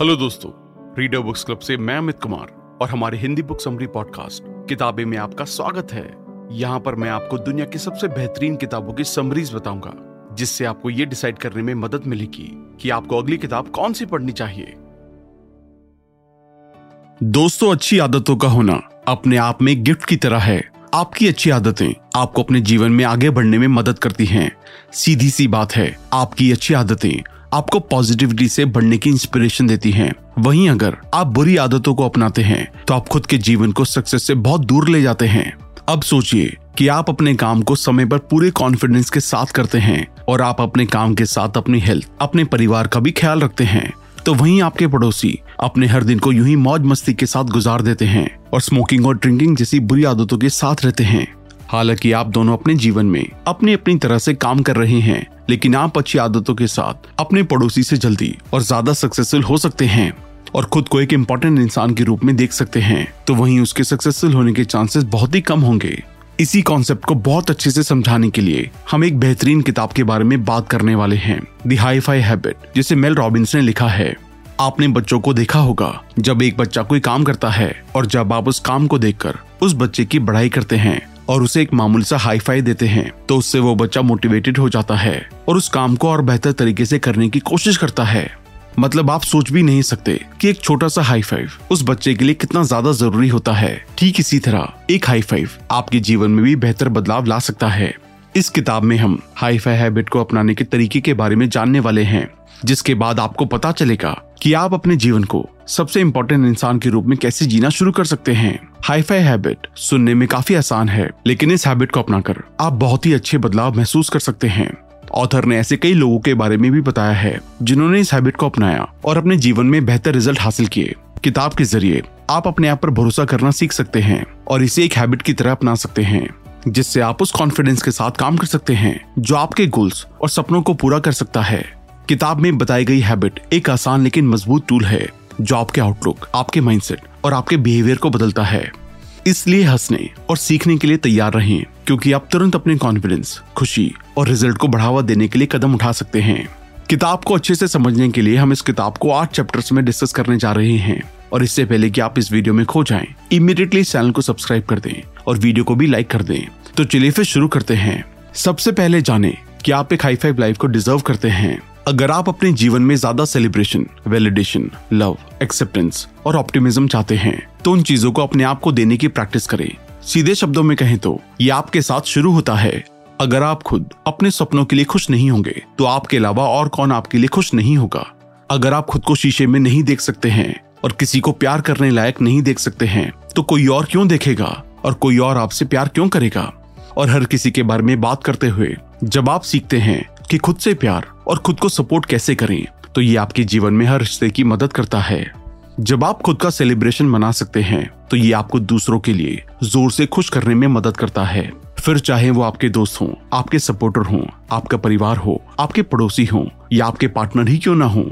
Hello दोस्तों reader books club से मैं अमित कुमार और हमारे हिंदी बुक समरी पॉडकास्ट किताबें में आपका स्वागत है। यहाँ पर मैं आपको दुनिया की सबसे बेहतरीन किताबों की समरीज बताऊँगा, जिससे आपको ये डिसाइड करने में मदद मिलेगी कि आपको अगली किताब कौन सी पढ़नी चाहिए। दोस्तों, अच्छी आदतों का होना अपने आप में गिफ्ट की तरह है। आपकी अच्छी आदतें आपको अपने जीवन में आगे बढ़ने में मदद करती हैं। सीधी सी बात है, आपकी अच्छी आदतें आपको पॉजिटिविटी से बढ़ने की इंस्पिरेशन देती हैं। वहीं अगर आप बुरी आदतों को अपनाते हैं तो आप खुद के जीवन को सक्सेस से बहुत दूर ले जाते हैं। अब सोचिए कि आप अपने काम को समय पर पूरे कॉन्फिडेंस के साथ करते हैं और आप अपने काम के साथ अपनी हेल्थ अपने परिवार का भी ख्याल रखते हैं। तो वहीं आपके पड़ोसी अपने हर दिन को यूँ ही मौज मस्ती के साथ गुजार देते हैं और स्मोकिंग और ड्रिंकिंग जैसी बुरी आदतों के साथ रहते हैं। हालाँकि आप दोनों अपने जीवन में अपनी अपनी तरह से काम कर रहे हैं, लेकिन आप अच्छी आदतों के साथ अपने पड़ोसी से जल्दी और ज़्यादा सक्सेसफुल हो सकते हैं और खुद को एक इम्पोर्टेंट इंसान के रूप में देख सकते हैं तो वहीं उसके सक्सेसफुल होने के चांसेस बहुत ही कम होंगे। इसी कॉन्सेप्ट को बहुत अच्छे से समझाने के लिए हम एक बेहतरीन किताब के बारे में बात करने वाले हैं दी हाई फाई हैबिट जिसे मेल रॉबिन्स ने लिखा है। आपने बच्चों को देखा होगा, जब एक बच्चा कोई काम करता है और जब आप उस काम को देखकर उस बच्चे की बढ़ाई करते हैं और उसे एक मामूली सा हाई फाई देते हैं तो उससे वो बच्चा मोटिवेटेड हो जाता है और उस काम को और बेहतर तरीके से करने की कोशिश करता है। मतलब आप सोच भी नहीं सकते कि एक छोटा सा हाई फाइव उस बच्चे के लिए कितना ज़्यादा ज़रूरी होता है। ठीक इसी तरह, एक हाई फाइव आपके जीवन में भी बेहतर बदलाव ला सकता है। इस किताब में हम हाई फाई हैबिट को अपनाने के तरीके के बारे में जानने वाले हैं। जिसके बाद आपको पता चलेगा कि आप अपने जीवन को सबसे इम्पोर्टेंट इंसान के रूप में कैसे जीना शुरू कर सकते हैं। हाईफाई हैबिट सुनने में काफ़ी आसान है, लेकिन इस हैबिट को अपनाकर आप बहुत ही अच्छे बदलाव महसूस कर सकते हैं। ऑथर ने ऐसे कई लोगों के बारे में भी बताया है, जिन्होंने इस हैबिट को अपनाया और अपने जीवन में बेहतर रिज़ल्ट हासिल किए। किताब के ज़रिए आप अपने आप पर भरोसा करना सीख सकते हैं और इसे एक हैबिट की तरह अपना सकते हैं, जिससे आप उस कॉन्फिडेंस के साथ काम कर सकते हैं, जो आपके गोल्स और सपनों को पूरा कर सकता है। किताब में बताई गई हैबिट एक आसान लेकिन मज़बूत टूल है जो आपके आउटलुक आपके माइंडसेट और आपके बिहेवियर को बदलता है। इसलिए हंसने और सीखने के लिए तैयार रहें क्योंकि आप तुरंत अपने कॉन्फिडेंस खुशी और रिज़ल्ट को बढ़ावा देने के लिए कदम उठा सकते हैं। किताब को अच्छे से समझने के लिए हम इस किताब को आठ चैप्टर्स में डिस्कस करने जा रहे हैं। और इससे पहले कि आप इस वीडियो में खो जाएँ, इमीडिएटली चैनल को सब्सक्राइब कर दें और वीडियो को भी लाइक कर दें। तो चलिए फिर शुरू करते हैं। सबसे पहले जाने कि आप एक हाई फाइव लाइफ को डिजर्व करते हैं। अगर आप अपने जीवन में ज़्यादा सेलिब्रेशन वैलिडेशन लव एक्सेप्टेंस और ऑप्टिमिज्म चाहते हैं तो उन चीज़ों को अपने आप को देने की प्रैक्टिस करें। सीधे शब्दों में कहें तो ये आपके साथ शुरू होता है। अगर आप खुद अपने सपनों के लिए खुश नहीं होंगे तो आपके अलावा और कौन आपके लिए खुश नहीं होगा? अगर आप खुद को शीशे में नहीं देख सकते हैं और किसी को प्यार करने लायक नहीं देख सकते हैं तो कोई और क्यों देखेगा? और कोई और आपसे प्यार क्यों करेगा? और हर किसी के बारे में बात करते हुए जब आप सीखते हैं कि खुद से प्यार और खुद को सपोर्ट कैसे करें? तो ये आपके जीवन में हर रिश्ते की मदद करता है। जब आप खुद का सेलिब्रेशन मना सकते हैं तो ये आपको दूसरों के लिए ज़ोर से खुश करने में मदद करता है। फिर चाहे वो आपके दोस्त हों, आपके सपोर्टर हों, आपका परिवार हो आपके पड़ोसी हों या आपके पार्टनर ही क्यों ना हो।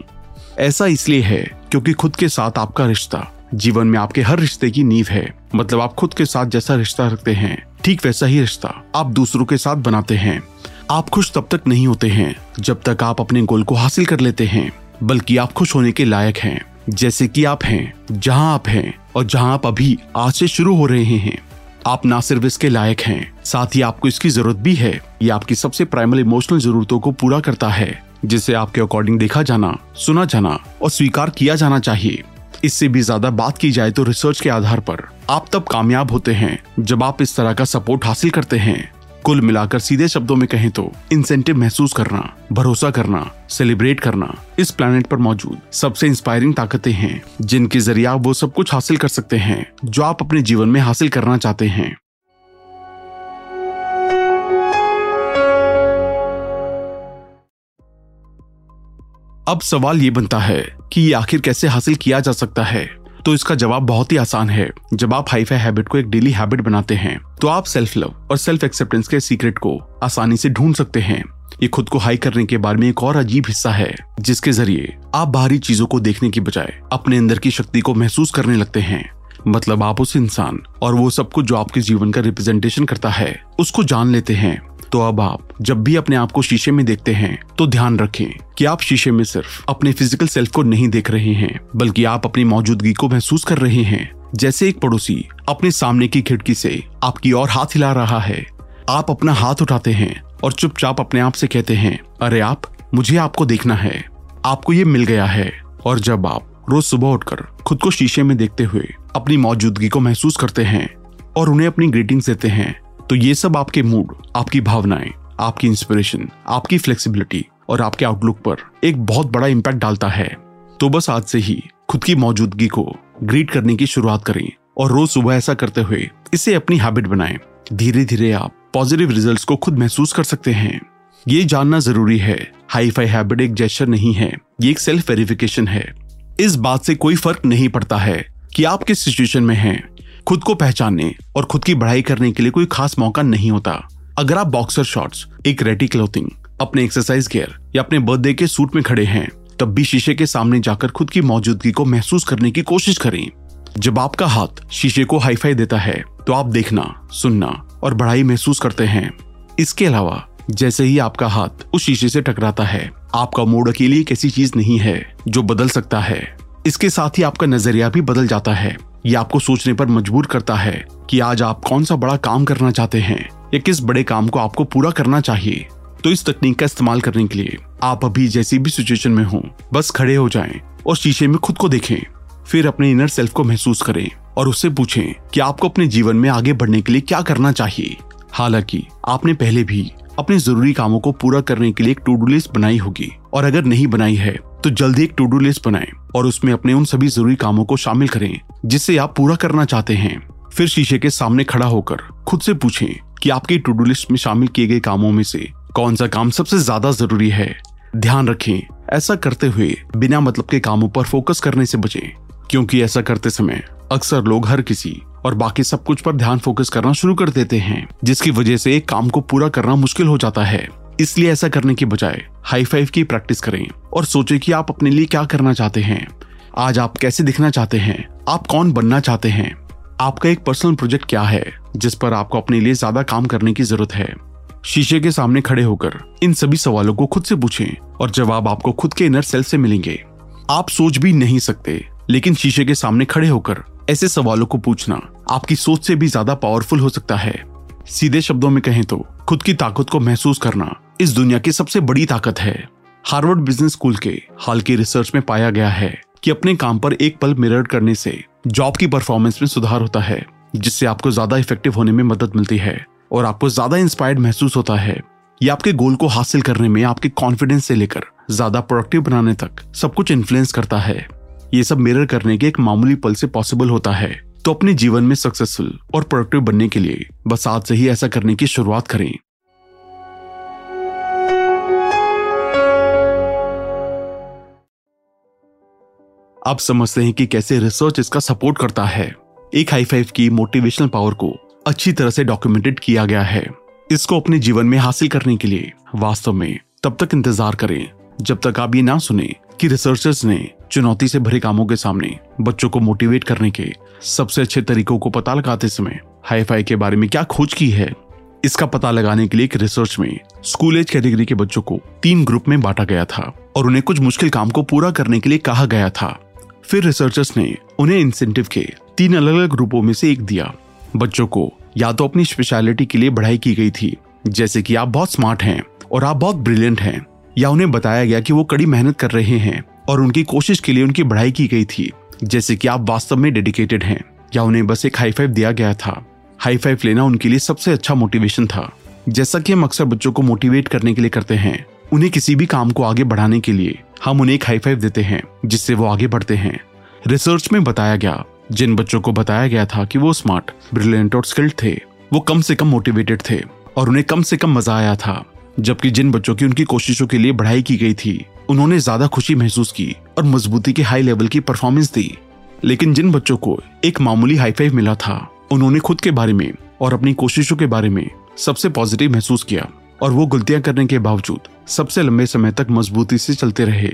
ऐसा इसलिए है क्योंकि खुद के साथ आपका रिश्ता जीवन में आपके हर रिश्ते की नींव है। मतलब आप खुद के साथ जैसा रिश्ता रखते हैं ठीक वैसा ही रिश्ता आप दूसरों के साथ बनाते हैं। आप खुश तब तक नहीं होते हैं, जब तक आप अपने गोल को हासिल कर लेते हैं, बल्कि आप खुश होने के लायक हैं, जैसे कि आप हैं, जहाँ आप हैं, और जहाँ आप अभी आज से शुरू हो रहे हैं। आप ना सिर्फ़ इसके लायक हैं, साथ ही आपको इसकी ज़रूरत भी है। ये आपकी सबसे प्राइमरी इमोशनल जरूरतों को पूरा करता है, जिसे आपके अकॉर्डिंग देखा जाना, सुना जाना, और स्वीकार किया जाना चाहिए। इससे भी ज़्यादा बात की जाए तो रिसर्च के आधार पर आप तब कामयाब होते हैं, जब आप इस तरह का सपोर्ट हासिल करते हैं। कुल मिलाकर सीधे शब्दों में कहें तो इंसेंटिव महसूस करना, भरोसा करना सेलिब्रेट करना इस प्लेनेट पर मौजूद सबसे इंस्पायरिंग ताकतें हैं, जिनके ज़रिए आप वो सब कुछ हासिल कर सकते हैं, जो आप अपने जीवन में हासिल करना चाहते हैं। अब सवाल ये बनता है कि ये आखिर कैसे हासिल किया जा सकता है? तो इसका जवाब बहुत ही आसान है। जब आप हाईफाई हैबिट को एक डेली हैबिट बनाते हैं तो आप सेल्फ लव और सेल्फ एक्सेप्टेंस के सीक्रेट को आसानी से ढूंढ सकते हैं। ये खुद को हाई करने के बारे में एक और अजीब हिस्सा है, जिसके ज़रिए आप बाहरी चीज़ों को देखने की बजाय अपने अंदर की शक्ति को महसूस करने लगते हैं। मतलब आप उस इंसान और वो सब कुछ जो आपके जीवन का रिप्रेजेंटेशन करता है, उसको जान लेते हैं। तो अब आप जब भी अपने आप को शीशे में देखते हैं तो ध्यान रखें कि आप शीशे में सिर्फ़ अपने फ़िज़िकल सेल्फ को नहीं देख रहे हैं, बल्कि आप अपनी मौजूदगी को महसूस कर रहे हैं। जैसे एक पड़ोसी अपने सामने की खिड़की से आपकी ओर हाथ हिला रहा है। आप अपना हाथ उठाते हैं और चुपचाप अपने आप से कहते हैं, अरे आप, मुझे आपको देखना है। आपको ये मिल गया है। और जब आप रोज सुबह उठकर खुद को शीशे में देखते हुए अपनी मौजूदगी को महसूस करते हैं और उन्हें अपनी ग्रीटिंग्स देते हैं तो ये सब आपके मूड आपकी भावनाएँ, आपकी इंस्पिरेशन आपकी फ्लेक्सिबिलिटी और आपके आउटलुक पर एक बहुत बड़ा इम्पैक्ट डालता है। तो बस आज से ही खुद की मौजूदगी को ग्रीट करने की शुरुआत करें और रोज सुबह ऐसा करते हुए इसे अपनी हैबिट बनाएँ। धीरे धीरे आप पॉजिटिव रिजल्ट्स को खुद महसूस कर सकते हैं। ये जानना ज़रूरी है हाई फाई हैबिट एक जेस्चर नहीं है, ये एक सेल्फ वेरिफिकेशन है। इस बात से कोई फ़र्क नहीं पड़ता है कि आप किस सिचुएशन में हैं। खुद को पहचानने और खुद की बढ़ाई करने के लिए कोई खास मौका नहीं होता। अगर आप बॉक्सर शॉर्ट्स एक रेटी क्लोथिंग अपने एक्सरसाइज गेयर या अपने बर्थडे के सूट में खड़े हैं, तब भी शीशे के सामने जाकर खुद की मौजूदगी को महसूस करने की कोशिश करें। जब आपका हाथ शीशे को हाईफाई देता है तो आप देखना, सुनना और बढ़ाई महसूस करते हैं। इसके अलावा, जैसे ही आपका हाथ उस शीशे से टकराता है, आपका मूड अकेली एक ऐसी चीज़ नहीं है जो बदल सकता है। इसके साथ ही आपका नज़रिया भी बदल जाता है। ये आपको सोचने पर मजबूर करता है कि आज आप कौन सा बड़ा काम करना चाहते हैं या किस बड़े काम को आपको पूरा करना चाहिए। तो इस तकनीक का इस्तेमाल करने के लिए आप अभी जैसी भी सिचुएशन में हो, बस खड़े हो जाएँ और शीशे में खुद को देखें। फिर अपने इनर सेल्फ को महसूस करें और उससे पूछें कि आपको अपने जीवन में आगे बढ़ने के लिए क्या करना चाहिए। हालाँकि, आपने पहले भी अपने ज़रूरी कामों को पूरा करने के लिए एक टू डू लिस्ट बनाई होगी। और अगर नहीं बनाई है तो जल्दी एक टू डू लिस्ट बनाएँ और उसमें अपने उन सभी ज़रूरी कामों को शामिल करें, जिससे आप पूरा करना चाहते हैं। फिर शीशे के सामने खड़ा होकर खुद से पूछें कि आपकी टू डू लिस्ट में शामिल किए गए कामों में से कौन सा काम सबसे ज़्यादा ज़रूरी है। ध्यान रखें, ऐसा करते हुए बिना मतलब के कामों पर फोकस करने से बचें, क्योंकि ऐसा करते समय अक्सर लोग हर किसी और बाकी सब कुछ पर ध्यान फोकस करना शुरू कर देते हैं, जिसकी वजह से एक काम को पूरा करना मुश्किल हो जाता है। इसलिए ऐसा करने के बजाय हाई फाइव की प्रैक्टिस करें और सोचें कि आप अपने लिए क्या करना चाहते हैं। आज आप कैसे दिखना चाहते हैं? आप कौन बनना चाहते हैं? आपका एक पर्सनल प्रोजेक्ट क्या है, जिस पर आपको अपने लिए ज़्यादा काम करने की ज़रूरत है? शीशे के सामने खड़े होकर इन सभी सवालों को खुद से पूछें और जवाब आपको खुद के इनर सेल्फ से मिलेंगे। आप सोच भी नहीं सकते, लेकिन शीशे के सामने खड़े होकर ऐसे सवालों को पूछना आपकी सोच से भी ज़्यादा पावरफुल हो सकता है। सीधे शब्दों में कहें तो खुद की ताकत को महसूस करना इस दुनिया की सबसे बड़ी ताकत है। हार्वर्ड बिज़नेस स्कूल के हाल की रिसर्च में पाया गया है कि अपने काम पर एक पल मिरर करने से जॉब की परफॉर्मेंस में सुधार होता है, जिससे आपको ज़्यादा इफ़ेक्टिव होने में मदद मिलती है और आपको ज़्यादा इंस्पायर्ड महसूस होता है। ये आपके गोल को हासिल करने में आपके कॉन्फिडेंस से लेकर ज़्यादा प्रोडक्टिव बनाने तक सब कुछ इन्फ्लुएंस करता है। ये सब मिरर करने के एक मामूली पल से पॉसिबल होता है। तो अपने जीवन में सक्सेसफुल और प्रोडक्टिव बनने के लिए बस आज से ही ऐसा करने की शुरुआत करें। आप समझते हैं कि कैसे रिसर्च इसका सपोर्ट करता है। एक हाई फाइव की मोटिवेशनल पावर को अच्छी तरह से डॉक्यूमेंटेड किया गया है। इसको अपने जीवन में हासिल करने के लिए वास्तव में तब तक इंतज़ार करें। जब तक आप ये ना सुने कि रिसर्चर्स ने चुनौती से भरे कामों के सामने बच्चों को मोटिवेट करने के सबसे अच्छे तरीकों को पता लगाते समय हाई फाई के बारे में क्या खोज की है, इसका पता लगाने के लिए एक रिसर्च में स्कूल एज कैटेगरी के बच्चों को तीन ग्रुप में बांटा गया था और उन्हें कुछ मुश्किल काम को पूरा करने के लिए कहा गया था। फिर रिसर्चर्स ने उन्हें इंसेंटिव के तीन अलग अलग ग्रुपों में से एक दिया। बच्चों को या तो अपनी स्पेशलिटी के लिए बढ़ाई की गई थी, जैसे कि आप बहुत स्मार्ट हैं और आप बहुत ब्रिलियंट हैं। या उन्हें बताया गया कि वो कड़ी मेहनत कर रहे हैं और उनकी कोशिश के लिए उनकी बढ़ाई की गई थी, जैसे कि आप वास्तव में डेडिकेटेड हैं, या उन्हें बस एक हाई फाइव दिया गया था। हाई फाइव लेना उनके लिए सबसे अच्छा मोटिवेशन था। जैसा कि हम अक्सर बच्चों को मोटिवेट करने के लिए करते हैं, उन्हें किसी भी काम को आगे बढ़ाने के लिए हम उन्हें एक हाई फाइव देते हैं, जिससे वो आगे बढ़ते हैं। रिसर्च में बताया गया, जिन बच्चों को बताया गया था कि वो स्मार्ट ब्रिलियंट और स्किल्ड थे, वो कम से कम मोटिवेटेड थे और उन्हें कम से कम मज़ा आया था। जबकि जिन बच्चों की उनकी कोशिशों के लिए बढ़ाई की गई थी, उन्होंने ज़्यादा खुशी महसूस की और मजबूती के हाई लेवल की परफॉर्मेंस दी। लेकिन जिन बच्चों को एक मामूली हाई फाइव मिला था, उन्होंने खुद के बारे में और अपनी कोशिशों के बारे में सबसे पॉजिटिव महसूस किया और वो गलतियाँ करने के बावजूद सबसे लंबे समय तक मजबूती से चलते रहे,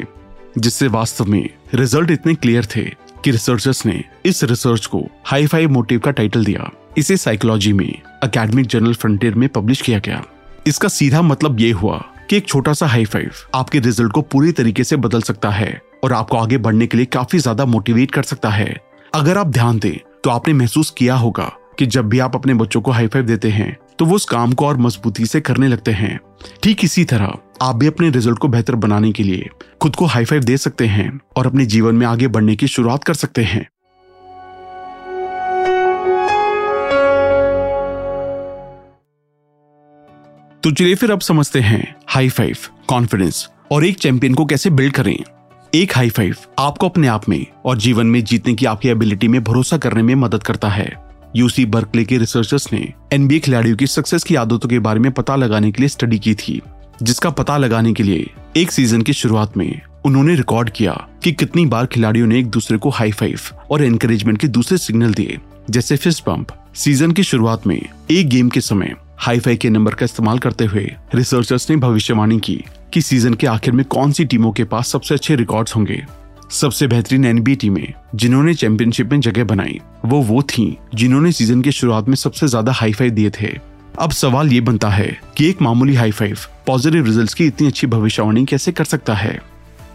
जिससे वास्तव में रिज़ल्ट इतने क्लियर थे कि रिसर्चर्स ने इस रिसर्च को हाई फाइव मोटिव का टाइटल दिया। इसे साइकोलॉजी में अकेडमिक जर्नल फ्रंटियर में पब्लिश किया गया। इसका सीधा मतलब ये हुआ कि एक छोटा सा हाई फाइव आपके रिज़ल्ट को पूरी तरीके से बदल सकता है और आपको आगे बढ़ने के लिए काफ़ी ज़्यादा मोटिवेट कर सकता है। अगर आप ध्यान दें तो आपने महसूस किया होगा कि जब भी आप अपने बच्चों को हाई फाइव देते हैं तो वो उस काम को और मजबूती से करने लगते हैं। ठीक इसी तरह, आप भी अपने रिज़ल्ट को बेहतर बनाने के लिए खुद को हाई फाइव दे सकते हैं और अपने जीवन में आगे बढ़ने की शुरुआत कर सकते हैं। तो चलिए फिर अब समझते हैं हाई फाइव कॉन्फिडेंस और एक चैंपियन को कैसे बिल्ड करें। एक हाई फाइव आपको अपने आप में और जीवन में जीतने की आपकी एबिलिटी में भरोसा करने में मदद करता है। यूसी बर्कले के रिसर्चर्स ने एनबीए खिलाड़ियों की सक्सेस की आदतों के बारे में पता लगाने के लिए स्टडी की थी, जिसका पता लगाने के लिए एक सीज़न की शुरुआत में उन्होंने रिकॉर्ड किया कि कितनी बार खिलाड़ियों ने एक दूसरे को हाई फाइव और एनकरेजमेंट के दूसरे सिग्नल दिए, जैसे फिस्ट पंप सीज़न की शुरुआत में एक गेम के समय हाई फाई के नंबर का इस्तेमाल करते हुए रिसर्चर्स ने भविष्यवाणी की कि सीज़न के आखिर में कौन सी टीमों के पास सबसे अच्छे रिकॉर्ड्स होंगे। सबसे बेहतरीन एनबी टीमें जिन्होंने चैंपियनशिप में जगह बनाई, वो वो थी जिन्होंने सीज़न की शुरुआत में सबसे ज़्यादा हाई फाई दिए थे। अब सवाल ये बनता है कि एक मामूली हाई फाइव पॉजिटिव रिजल्ट्स की इतनी अच्छी भविष्यवाणी कैसे कर सकता है?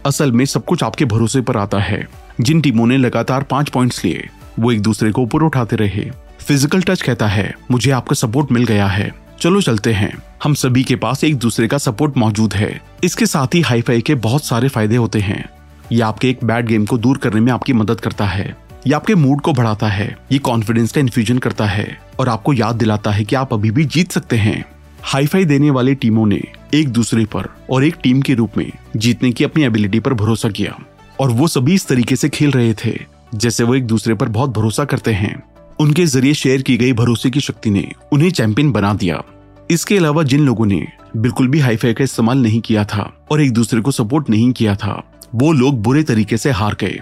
असल में सब कुछ आपके भरोसे पर आता है। जिन टीमों ने लगातार पाँच पॉइंट्स लिए, वो एक दूसरे को ऊपर उठाते रहे। फ़िज़िकल टच कहता है। मुझे आपका सपोर्ट मिल गया है। चलो चलते हैं। हम सभी के पास एक दूसरे का सपोर्ट मौजूद है। इसके साथ ही हाई फाई के बहुत सारे फ़ायदे होते हैं। ये आपके एक बैड गेम को दूर करने में आपकी मदद करता है। ये आपके मूड को बढ़ाता है। ये कॉन्फिडेंस का इन्फ्यूजन करता है। और आपको याद दिलाता है कि आप अभी भी जीत सकते हैं। हाई फाई देने वाली टीमों ने एक दूसरे पर और एक टीम के रूप में जीतने की अपनी एबिलिटी पर भरोसा किया। और वो सभी इस तरीके से खेल रहे थे, जैसे वो एक दूसरे पर बहुत भरोसा करते हैं। उनके ज़रिए शेयर की गई भरोसे की शक्ति ने उन्हें चैंपियन बना दिया। इसके अलावा जिन लोगों ने बिल्कुल भी हाईफाई का इस्तेमाल नहीं किया था और एक दूसरे को सपोर्ट नहीं किया था, वो लोग बुरे तरीके से हार गए।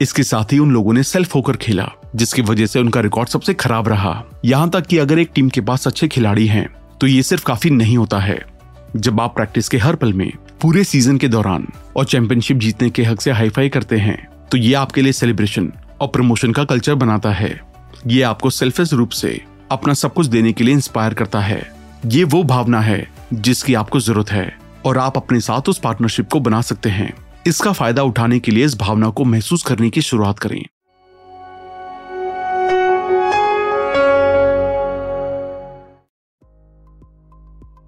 इसके साथ ही उन लोगों ने सेल्फ होकर खेला, जिसकी वजह से उनका रिकॉर्ड सबसे खराब रहा। यहाँ तक कि अगर एक टीम के पास अच्छे खिलाड़ी हैं तो ये सिर्फ़ काफ़ी नहीं होता है। जब आप प्रैक्टिस के हर पल में पूरे सीज़न के दौरान और चैंपियनशिप जीतने के हक से हाईफाई करते हैं तो ये आपके लिए सेलिब्रेशन और प्रमोशन का कल्चर बनाता है। ये आपको सेल्फिश रूप से अपना सब कुछ देने के लिए इंस्पायर करता है। ये वो भावना है जिसकी आपको ज़रूरत है और आप अपने साथ उस पार्टनरशिप को बना सकते हैं। इसका फ़ायदा उठाने के लिए इस भावना को महसूस करने की शुरुआत करें।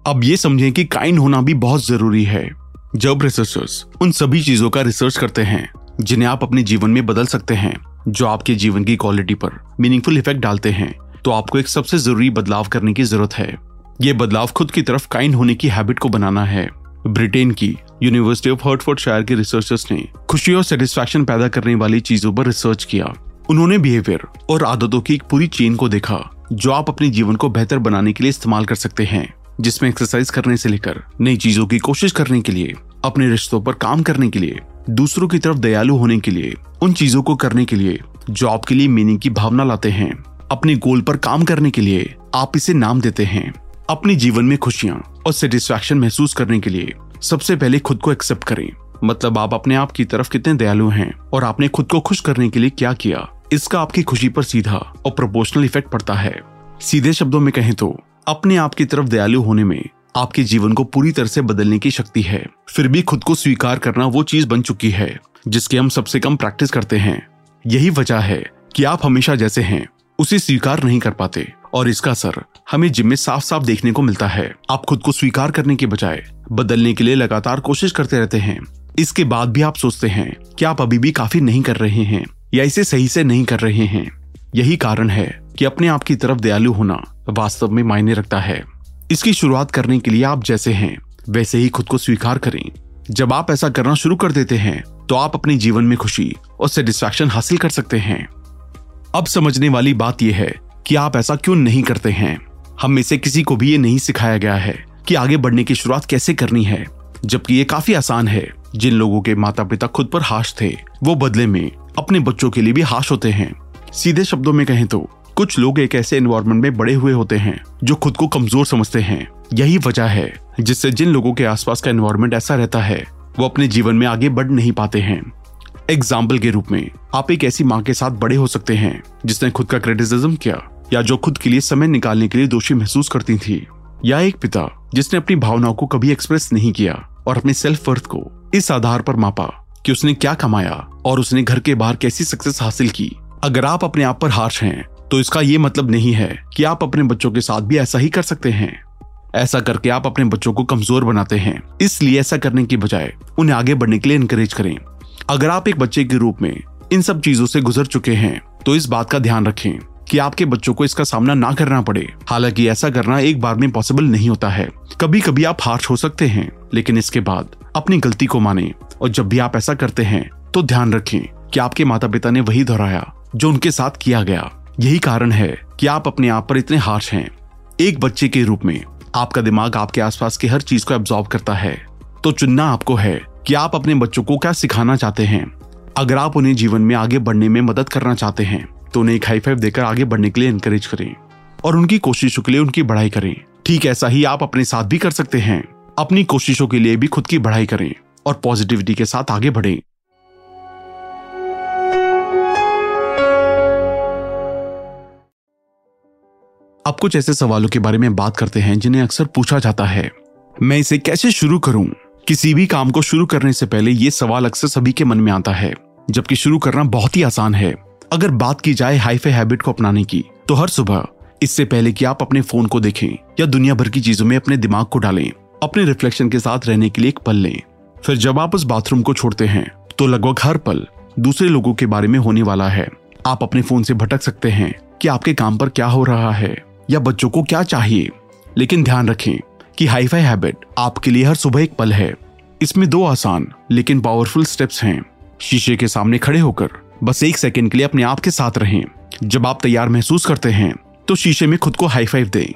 अब ये समझें कि काइंड होना भी बहुत ज़रूरी है। जब रिसर्चर्स उन सभी चीज़ों का रिसर्च करते हैं, जिन्हें आप अपने जीवन में बदल सकते हैं जो आपके जीवन की क्वालिटी पर मीनिंगफुल इफ़ेक्ट डालते हैं तो आपको एक सबसे ज़रूरी बदलाव करने की ज़रूरत है। ये बदलाव खुद की तरफ़ काइंड होने की हैबिट को बनाना है। ब्रिटेन की यूनिवर्सिटी ऑफ़ हर्टफोर्ड शायर के रिसर्चर्स ने खुशी और सेटिस्फेक्शन पैदा करने वाली चीज़ों पर रिसर्च किया। उन्होंने बिहेवियर और आदतों की एक पूरी चेन को देखा, जो आप अपने जीवन को बेहतर बनाने के लिए इस्तेमाल कर सकते हैं, जिसमें एक्सरसाइज करने से लेकर नई चीज़ों की कोशिश करने के लिए। अपने रिश्तों पर काम करने के लिए, दूसरों की तरफ़ दयालु होने के लिए, उन चीज़ों को करने के लिए, जो आपके लिए मीनिंग की भावना लाते हैं। अपने गोल पर काम करने के लिए, आप इसे नाम देते हैं। अपने जीवन में खुशियाँ और सेटिस्फैक्शन महसूस करने के लिए, सबसे पहले खुद को एक्सेप्ट करें। मतलब आप अपने आप की तरफ़ कितने दयालु हैं और आपने खुद को खुश करने के लिए क्या किया? इसका आपकी खुशी पर सीधा और प्रोपोर्शनल इफ़ेक्ट पड़ता है। सीधे शब्दों में कहें तो अपने आप की तरफ़ दयालु होने में आपके जीवन को पूरी तरह से बदलने की शक्ति है। फिर भी खुद को स्वीकार करना वो चीज़ बन चुकी है, जिसकी हम सबसे कम प्रैक्टिस करते हैं। यही वजह है कि आप हमेशा जैसे हैं, उसे स्वीकार नहीं कर पाते। और इसका असर हमें जिम में साफ़ साफ़ देखने को मिलता है। आप खुद को स्वीकार करने के बजाय बदलने के लिए लगातार कोशिश करते रहते हैं। इसके बाद भी आप सोचते हैं कि आप अभी भी काफ़ी नहीं कर रहे हैं, या इसे सही से नहीं कर रहे हैं। यही कारण है कि अपने आप की तरफ़ दयालु होना वास्तव में मायने रखता है। इसकी शुरुआत करने के लिए आप जैसे हैं, वैसे ही खुद को स्वीकार करें। जब आप ऐसा करना शुरू कर देते हैं तो आप अपने जीवन में खुशी और सेटिस्फैक्शन हासिल कर सकते हैं। अब समझने वाली बात यह है कि आप ऐसा क्यों नहीं करते हैं? हम में से किसी को भी ये नहीं सिखाया गया है कि आगे बढ़ने की शुरुआत कैसे करनी है, जबकि ये काफ़ी आसान है। जिन लोगों के माता पिता खुद पर हाश थे, वो बदले में अपने बच्चों के लिए भी हाश होते हैं। सीधे शब्दों में कहें तो कुछ लोग एक ऐसे एनवायरमेंट में बड़े हुए होते हैं, जो खुद को कमज़ोर समझते हैं। यही वजह है, जिससे जिन लोगों के आसपास का एनवायरमेंट ऐसा रहता है, वो अपने जीवन में आगे बढ़ नहीं पाते हैं। एग्ज़ाम्पल के रूप में, आप एक ऐसी माँ के साथ बड़े हो सकते हैं, जिसने खुद का क्रिटिसिज्म किया, या जो खुद के लिए समय निकालने के लिए दोषी महसूस करती थी, या एक पिता, जिसने अपनी भावनाओं को कभी एक्सप्रेस नहीं किया, और अपने सेल्फ वर्थ को इस आधार पर मापा, कि उसने क्या कमाया, और उसने घर के बाहर कैसी सक्सेस हासिल की। अगर आप अपने आप पर हार्श हैं तो इसका ये मतलब नहीं है कि आप अपने बच्चों के साथ भी ऐसा ही कर सकते हैं। ऐसा करके आप अपने बच्चों को कमज़ोर बनाते हैं। इसलिए ऐसा करने की बजाय उन्हें आगे बढ़ने के लिए इनकरेज करें। अगर आप एक बच्चे के रूप में इन सब चीज़ों से गुजर चुके हैं तो इस बात का ध्यान रखें कि आपके बच्चों को इसका सामना ना करना पड़े। हालाँकि ऐसा करना एक बार में पॉसिबल नहीं होता है। कभी कभी आप हार्श हो सकते हैं, लेकिन इसके बाद अपनी गलती को माने और जब भी आप ऐसा करते हैं तो ध्यान रखें कि आपके माता पिता ने वही दोहराया जो उनके साथ किया गया। यही कारण है कि आप अपने आप पर इतने हार्श हैं। एक बच्चे के रूप में आपका दिमाग आपके आसपास की हर चीज़ को एब्जॉर्ब करता है। तो चुनना आपको है कि आप अपने बच्चों को क्या सिखाना चाहते हैं। अगर आप उन्हें जीवन में आगे बढ़ने में मदद करना चाहते हैं तो उन्हें एक हाई फाइव देकर आगे बढ़ने के लिए इनकरेज करें। और उनकी कोशिशों के लिए उनकी बढ़ाई करें। ठीक ऐसा ही आप अपने साथ भी कर सकते हैं। अपनी कोशिशों के लिए भी खुद की बढ़ाई करें और पॉजिटिविटी के साथ आगे बढ़ें। अब कुछ ऐसे सवालों के बारे में बात करते हैं जिन्हें अक्सर पूछा जाता है। मैं इसे कैसे शुरू करूँ? किसी भी काम को शुरू करने से पहले ये सवाल अक्सर सभी के मन में आता है, जबकि शुरू करना बहुत ही आसान है। अगर बात की जाए हाईफाई हैबिट को अपनाने की तो हर सुबह, इससे पहले कि आप अपने फ़ोन को देखें या दुनिया भर की चीज़ों में अपने दिमाग को डालें, अपने रिफ्लेक्शन के साथ रहने के लिए एक पल लें। फिर जब आप उस बाथरूम को छोड़ते हैं तो लगभग हर पल दूसरे लोगों के बारे में होने वाला है। आप अपने फ़ोन से भटक सकते हैं कि आपके काम पर क्या हो रहा है। या बच्चों को क्या चाहिए? लेकिन ध्यान रखें कि हाईफाई हैबिट आपके लिए हर सुबह एक पल है। इसमें दो आसान, लेकिन पावरफुल स्टेप्स हैं। शीशे के सामने खड़े होकर बस एक सेकंड के लिए अपने आप के साथ रहें। जब आप तैयार महसूस करते हैं तो शीशे में खुद को हाई फाइव दें।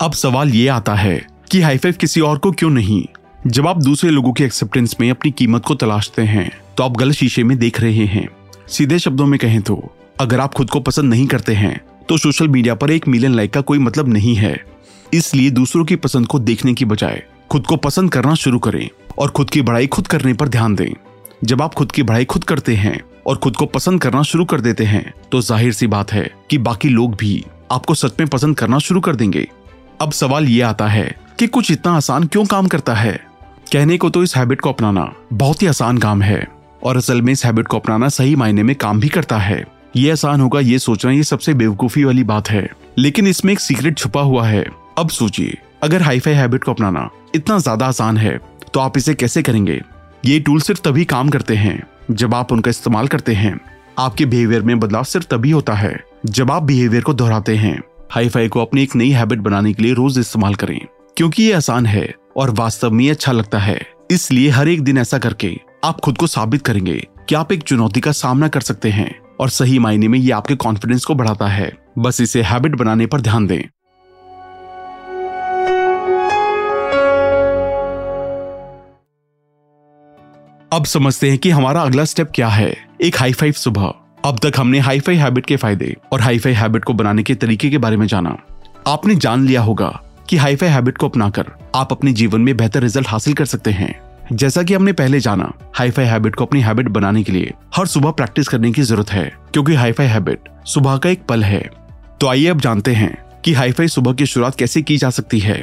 अब सवाल ये आता है कि हाई फाइव किसी और को क्यों नहीं? जब आप दूसरे लोगों के एक्सेप्टेंस में अपनी कीमत को तलाशते हैं तो आप गलत शीशे में देख रहे हैं। सीधे शब्दों में कहें तो अगर आप खुद को पसंद नहीं करते हैं तो सोशल मीडिया पर एक मिलियन लाइक का कोई मतलब नहीं है। इसलिए दूसरों की पसंद को देखने की बजाय खुद को पसंद करना शुरू करें और खुद की बढ़ाई खुद करने पर ध्यान दें। जब आप खुद की बढ़ाई खुद करते हैं और खुद को पसंद करना शुरू कर देते हैं तो ज़ाहिर सी बात है कि बाकी लोग भी आपको सच में पसंद करना शुरू कर देंगे। अब सवाल ये आता है कि कुछ इतना आसान क्यों काम करता है? कहने को तो इस हैबिट को अपनाना बहुत ही आसान काम है और असल में इस हैबिट को अपनाना सही मायने में काम भी करता है। ये आसान होगा ये सोचना, ये सबसे बेवकूफ़ी वाली बात है। लेकिन इसमें एक सीक्रेट छुपा हुआ है। अब सोचिए, अगर हाईफाई हैबिट को अपनाना इतना ज़्यादा आसान है तो आप इसे कैसे करेंगे? ये टूल सिर्फ़ तभी काम करते हैं, जब आप उनका इस्तेमाल करते हैं। आपके बिहेवियर में बदलाव सिर्फ़ तभी होता है, जब आप बिहेवियर को दोहराते हैं। हाईफाई को अपनी एक नई हैबिट बनाने के लिए रोज इस्तेमाल करें, क्योंकि ये आसान है और वास्तव में अच्छा लगता है। इसलिए हर एक दिन ऐसा करके आप खुद को साबित करेंगे कि आप एक चुनौती का सामना कर सकते हैं। और सही मायने में ये आपके कॉन्फिडेंस को बढ़ाता है। बस इसे हैबिट बनाने पर ध्यान दें। अब समझते हैं कि हमारा अगला स्टेप क्या है। एक हाई फाइव सुबह। अब तक हमने हाई फाई हैबिट के फ़ायदे और हाई फाई हैबिट को बनाने के तरीके के बारे में जाना। आपने जान लिया होगा कि हाई फाई हैबिट को अपनाकर आप अपने जीवन में बेहतर रिज़ल्ट हासिल कर सकते हैं। जैसा कि हमने पहले जाना हाई फाई हैबिट को अपनी हैबिट बनाने के लिए हर सुबह प्रैक्टिस करने की ज़रूरत है, क्योंकि हाई फाई हैबिट सुबह का एक पल है। तो आइए अब जानते हैं कि हाई फाई सुबह की शुरुआत कैसे की जा सकती है।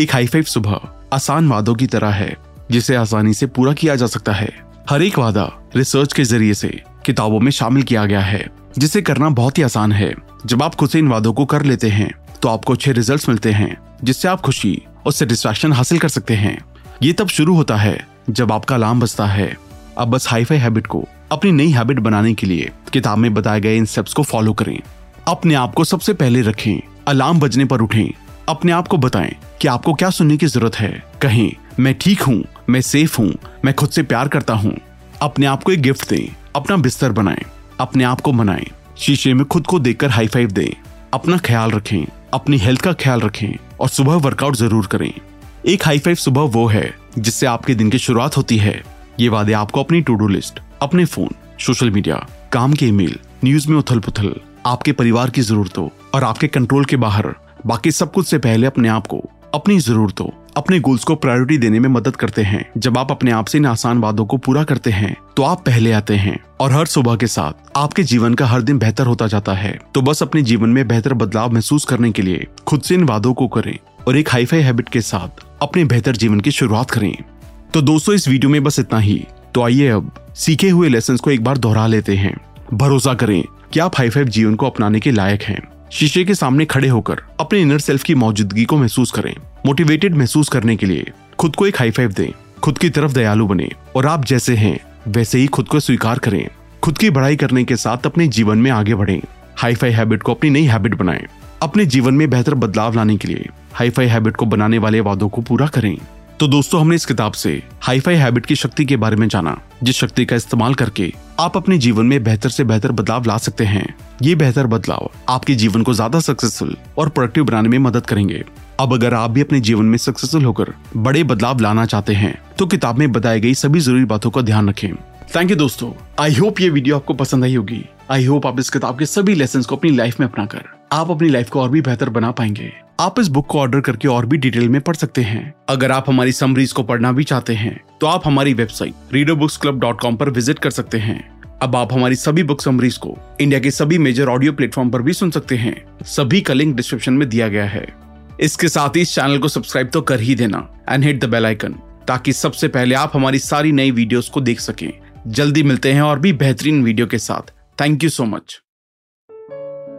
एक हाई फाइव सुबह आसान वादों की तरह है, जिसे आसानी से पूरा किया जा सकता है। हर एक वादा रिसर्च के ज़रिए से किताबों में शामिल किया गया है, जिसे करना बहुत ही आसान है। जब आप खुद से इन वादों को कर लेते हैं तो आपको अच्छे रिजल्ट्स मिलते हैं, जिससे आप खुशी और सेटिस्फेक्शन हासिल कर सकते हैं। ये तब शुरू होता है जब आपका अलार्म बजता है। अब बस हाईफाई हैबिट को, अपनी नई हैबिट बनाने के लिए किताब में बताए गए इन स्टेप्स को फॉलो करें। अपने आप को सबसे पहले रखें, अलार्म बजने पर उठें। अपने आप को बताएँ कि आपको क्या सुनने की ज़रूरत है। कहें, मैं ठीक हूँ, मैं सेफ़ हूँ, मैं खुद से प्यार करता हूँ। अपने आप को एक गिफ्ट दें, अपना बिस्तर बनाएँ, अपने आप को मनाएँ। शीशे में खुद को देखकर हाई फाइव दें, अपना ख्याल रखें, अपनी हेल्थ का ख्याल रखें और सुबह वर्कआउट ज़रूर करें। एक हाई फाइव सुबह वो है, जिससे आपके दिन की शुरुआत होती है। ये वादे आपको अपनी टू डू लिस्ट अपने फ़ोन सोशल मीडिया काम के ईमेल न्यूज़ में उथल पुथल आपके परिवार की जरूरतों और आपके कंट्रोल के बाहर, बाकी सब कुछ से पहले अपने आप को, अपनी जरूरतों, अपने गोल्स को प्रायोरिटी देने में मदद करते हैं। जब आप अपने आप से इन आसान वादों को पूरा करते हैं तो आप पहले आते हैं और हर सुबह के साथ आपके जीवन का हर दिन बेहतर होता जाता है। तो बस अपने जीवन में बेहतर बदलाव महसूस करने के लिए खुद से इन वादों को करें और एक हाईफाई हैबिट के साथ अपने बेहतर जीवन की शुरुआत करें। तो दोस्तों, इस वीडियो में बस इतना ही। तो आइए अब सीखे हुए लेसन को एक बार दोहरा लेते हैं। भरोसा करें कि आप हाई फाइव जीवन को अपनाने के लायक हैं। शीशे के सामने खड़े होकर अपने इनर सेल्फ की मौजूदगी को महसूस करें। मोटिवेटेड महसूस करने के लिए खुद को एक हाई फाइव दें। खुद की तरफ़ दयालु बने और आप जैसे हैं, वैसे ही खुद को स्वीकार करें। खुद की बढ़ाई करने के साथ अपने जीवन में आगे बढ़ें। हाई फाई हैबिट को अपनी नई हैबिट बनाएँ। अपने जीवन में बेहतर बदलाव लाने के लिए। हाई फाई हैबिट को बनाने वाले वादों को पूरा करें। तो दोस्तों, हमने इस किताब से हाई फाई हैबिट की शक्ति के बारे में जाना, जिस शक्ति का इस्तेमाल करके आप अपने जीवन में बेहतर से बेहतर बदलाव ला सकते हैं। ये बेहतर बदलाव आपके जीवन को ज़्यादा सक्सेसफुल और प्रोडक्टिव बनाने में मदद करेंगे। अब अगर आप भी अपने जीवन में सक्सेसफुल होकर बड़े बदलाव लाना चाहते हैं तो किताब में बताई गई सभी ज़रूरी बातों का ध्यान रखें। थैंक यू दोस्तों। आई होप ये वीडियो आपको पसंद आई होगी। आई होप आप इस किताब के सभी लेसन को अपनी लाइफ में अपना कर आप अपनी लाइफ को और भी बेहतर बना पाएँगे। आप इस बुक को ऑर्डर करके और भी डिटेल में पढ़ सकते हैं। अगर आप हमारी समरीज को पढ़ना भी चाहते हैं तो आप हमारी website reader books club dot com पर विज़िट कर सकते हैं। अब आप हमारी सभी बुक समरीज को इंडिया के सभी मेजर ऑडियो प्लेटफॉर्म पर भी सुन सकते हैं। सभी का लिंक डिस्क्रिप्शन में दिया गया है। इसके साथ ही इस चैनल को सब्सक्राइब तो कर ही देना and hit the bell icon ताकि सबसे पहले आप हमारी सारी नई वीडियोस को देख सकें। जल्दी मिलते हैं और भी बेहतरीन वीडियो के साथ। Thank you so much